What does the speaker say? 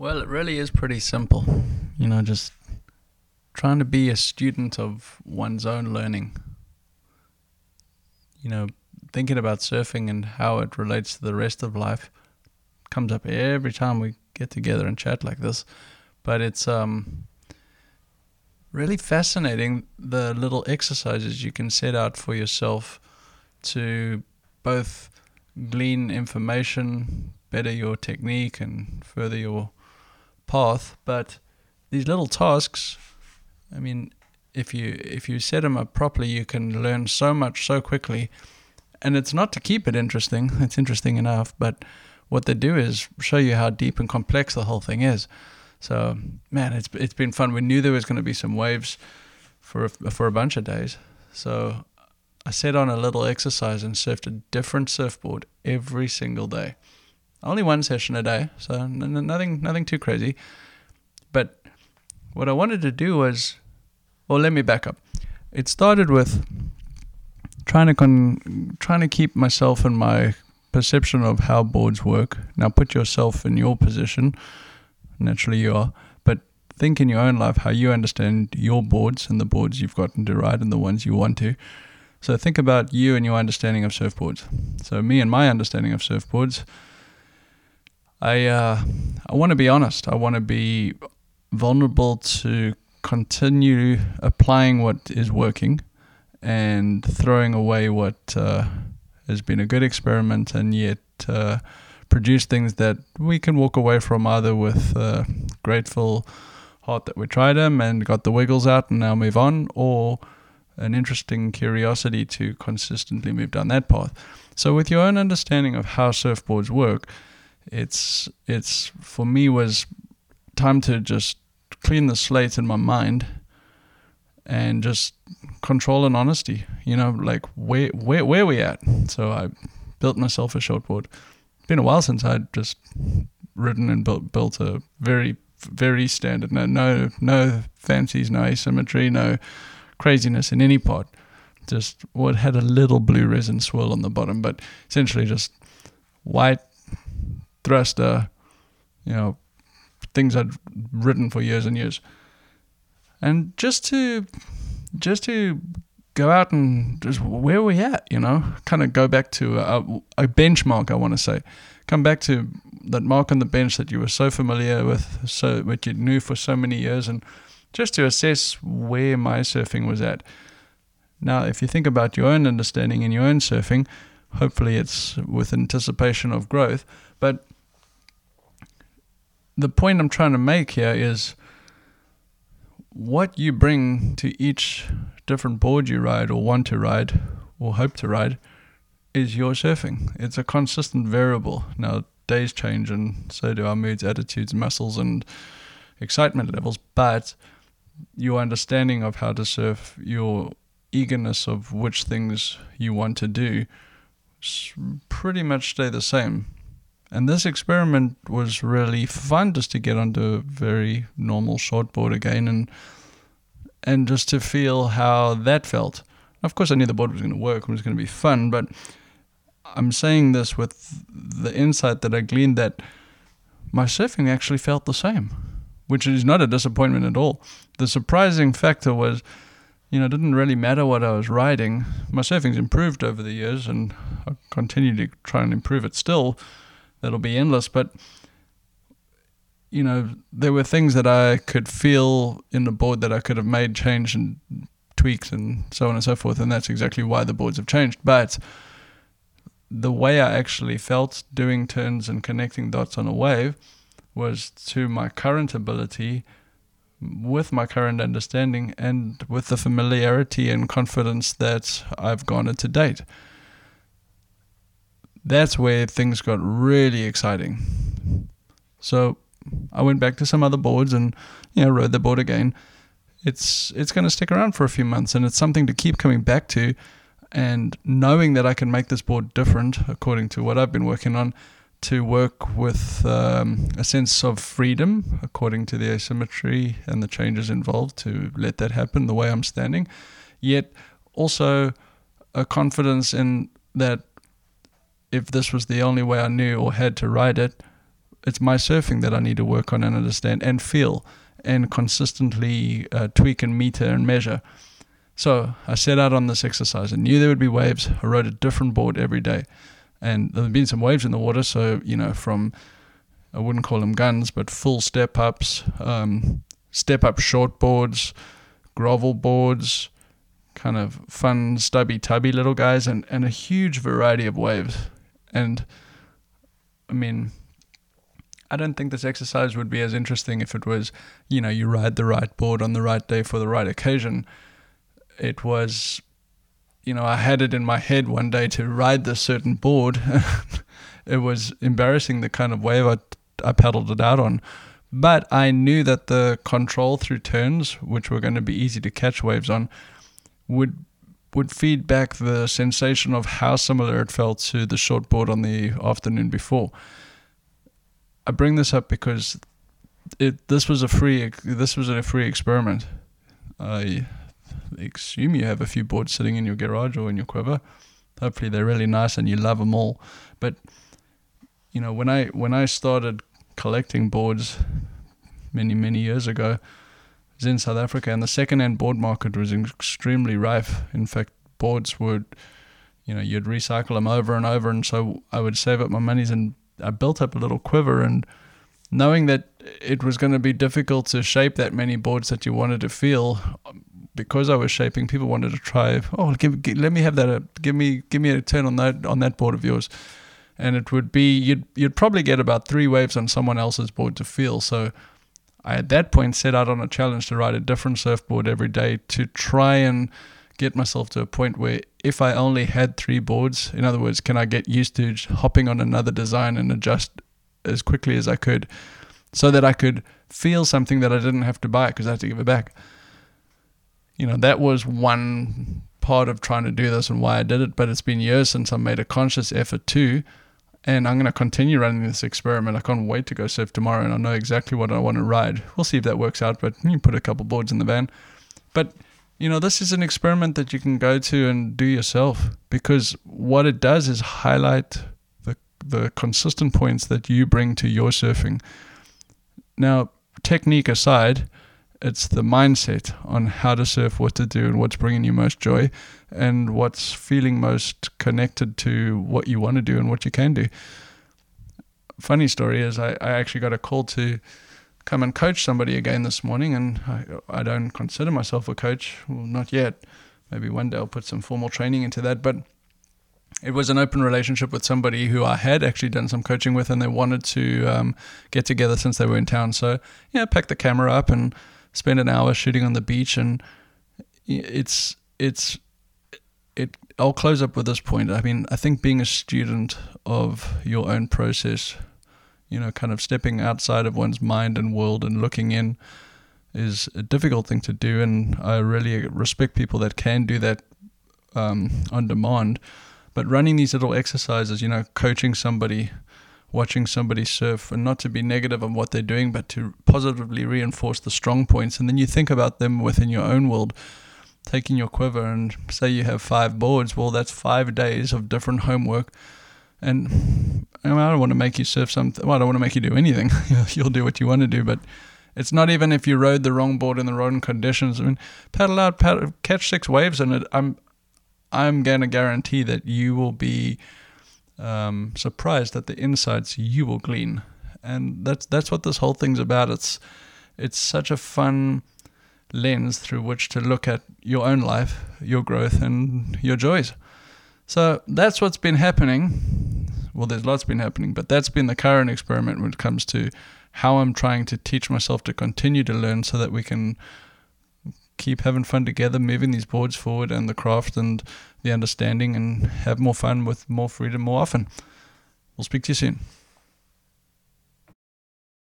Well, it really is pretty simple. You know, just trying to be a student of one's own learning. You know, thinking about surfing and how it relates to the rest of life comes up every time we get together and chat like this. But it's um really fascinating the little exercises you can set out for yourself to both glean information, better your technique and further your path. But these little tasks, I mean, if you if you set them up properly, you can learn so much so quickly. And it's not to keep it interesting; it's interesting enough. But what they do is show you how deep and complex the whole thing is. So, man, it's it's been fun. We knew there was going to be some waves for a, for a bunch of days. So I set on a little exercise and surfed a different surfboard every single day. Only one session a day, so n- nothing nothing too crazy. But what I wanted to do was, well, let me back up. It started with trying to con- trying to keep myself and my perception of how boards work. Now, put yourself in your position. Naturally, you are, but think in your own life how you understand your boards and the boards you've gotten to ride and the ones you want to. So think about you and your understanding of surfboards. So me and my understanding of surfboards I uh, I want to be honest. I want to be vulnerable to continue applying what is working and throwing away what uh, has been a good experiment and yet uh, produce things that we can walk away from either with a grateful heart that we tried them and got the wiggles out and now move on or an interesting curiosity to consistently move down that path. So with your own understanding of how surfboards work, it's it's for me was time to just clean the slate in my mind and just control and honesty. You know, like where where where we at. So I built myself a shortboard. Been a while since I'd just ridden and built built a very very standard. No no no fancies, no asymmetry, no craziness in any part. Just what well, had a little blue resin swirl on the bottom, but essentially just white thruster, uh, you know, things I'd written for years and years. And just to just to go out and just where we at, you know, kind of go back to a, a benchmark. I want to say, come back to that mark on the bench that you were so familiar with, so what you knew for so many years, and just to assess where my surfing was at. Now, if you think about your own understanding in your own surfing, hopefully it's with anticipation of growth, but the point I'm trying to make here is what you bring to each different board you ride or want to ride or hope to ride is your surfing. It's a consistent variable. Now, days change and so do our moods, attitudes, muscles, and excitement levels, but your understanding of how to surf, your eagerness of which things you want to do, pretty much stay the same. And this experiment was really fun just to get onto a very normal shortboard again and and just to feel how that felt. Of course, I knew the board was going to work and it was going to be fun, but I'm saying this with the insight that I gleaned that my surfing actually felt the same, which is not a disappointment at all. The surprising factor was, you know, it didn't really matter what I was riding. My surfing's improved over the years, and I continue to try and improve it still that'll be endless. But you know, there were things that I could feel in the board that I could have made change and tweaks and so on and so forth, and that's exactly why the boards have changed. But the way I actually felt doing turns and connecting dots on a wave was to my current ability with my current understanding and with the familiarity and confidence that I've garnered to date that's where things got really exciting. So I went back to some other boards and you know rode the board again. It's it's going to stick around for a few months and it's something to keep coming back to and knowing that I can make this board different according to what I've been working on to work with um, a sense of freedom according to the asymmetry and the changes involved to let that happen the way I'm standing yet also a confidence in that if this was the only way I knew or had to ride it, it's my surfing that I need to work on and understand and feel and consistently uh, tweak and meter and measure. So I set out on this exercise. and knew there would be waves. I rode a different board every day, and there have been some waves in the water. So you know, from I wouldn't call them guns, but full step ups, um, step up short boards, grovel boards, kind of fun stubby tubby little guys, and and a huge variety of waves. And I mean, I don't think this exercise would be as interesting if it was, you know, you ride the right board on the right day for the right occasion. It was, you know, I had it in my head one day to ride this certain board. it was embarrassing the kind of wave I, I paddled it out on. But I knew that the control through turns, which were going to be easy to catch waves on, would would feed back the sensation of how similar it felt to the short board on the afternoon before. I bring this up because it this was a free this was a free experiment. I assume you have a few boards sitting in your garage or in your quiver. Hopefully they're really nice and you love them all. But you know when I when I started collecting boards many many years ago, was in South Africa, and the second-hand board market was extremely rife. In fact, boards would you know you'd recycle them over and over, and so I would save up my monies and I built up a little quiver and knowing that it was going to be difficult to shape that many boards that you wanted to feel because I was shaping people wanted to try oh give, give, let me have that uh, give me give me a turn on that on that board of yours and it would be you'd you'd probably get about 3 waves on someone else's board to feel so I at that point set out on a challenge to ride a different surfboard every day to try and get myself to a point where if I only had three boards, in other words, can I get used to hopping on another design and adjust as quickly as I could so that I could feel something that I didn't have to buy because I had to give it back. You know, that was one part of trying to do this and why I did it, but it's been years since I made a conscious effort to. And I'm going to continue running this experiment. I can't wait to go surf tomorrow, and I know exactly what I want to ride. We'll see if that works out, but you put a couple boards in the van. But you know, this is an experiment that you can go to and do yourself because what it does is highlight the, the consistent points that you bring to your surfing. Now, technique aside, it's the mindset on how to surf, what to do, and what's bringing you most joy, and what's feeling most connected to what you want to do and what you can do. Funny story is, I, I actually got a call to come and coach somebody again this morning, and I, I don't consider myself a coach. Well, not yet. Maybe one day I'll put some formal training into that. But it was an open relationship with somebody who I had actually done some coaching with, and they wanted to um, get together since they were in town. So yeah, packed the camera up and spend an hour shooting on the beach, and it's it's it. I'll close up with this point. I mean, I think being a student of your own process you know, kind of stepping outside of one's mind and world and looking in is a difficult thing to do. And I really respect people that can do that um, on demand. But running these little exercises, you know, coaching somebody, watching somebody surf, and not to be negative on what they're doing, but to positively reinforce the strong points. And then you think about them within your own world taking your quiver and say you have five boards, well, that's five days of different homework and I, don't want to make you surf something. Well, I don't want to make you do anything. You'll do what you want to do, but it's not even if you rode the wrong board in the wrong conditions. I mean, paddle out, paddle, catch six waves, and it, I'm I'm going to guarantee that you will be um, surprised at the insights you will glean, and that's that's what this whole thing's about. It's it's such a fun lens through which to look at your own life, your growth, and your joys. So that's what's been happening. Well, there's lots been happening, but that's been the current experiment when it comes to how I'm trying to teach myself to continue to learn so that we can keep having fun together, moving these boards forward and the craft and the understanding and have more fun with more freedom more often. We'll speak to you soon.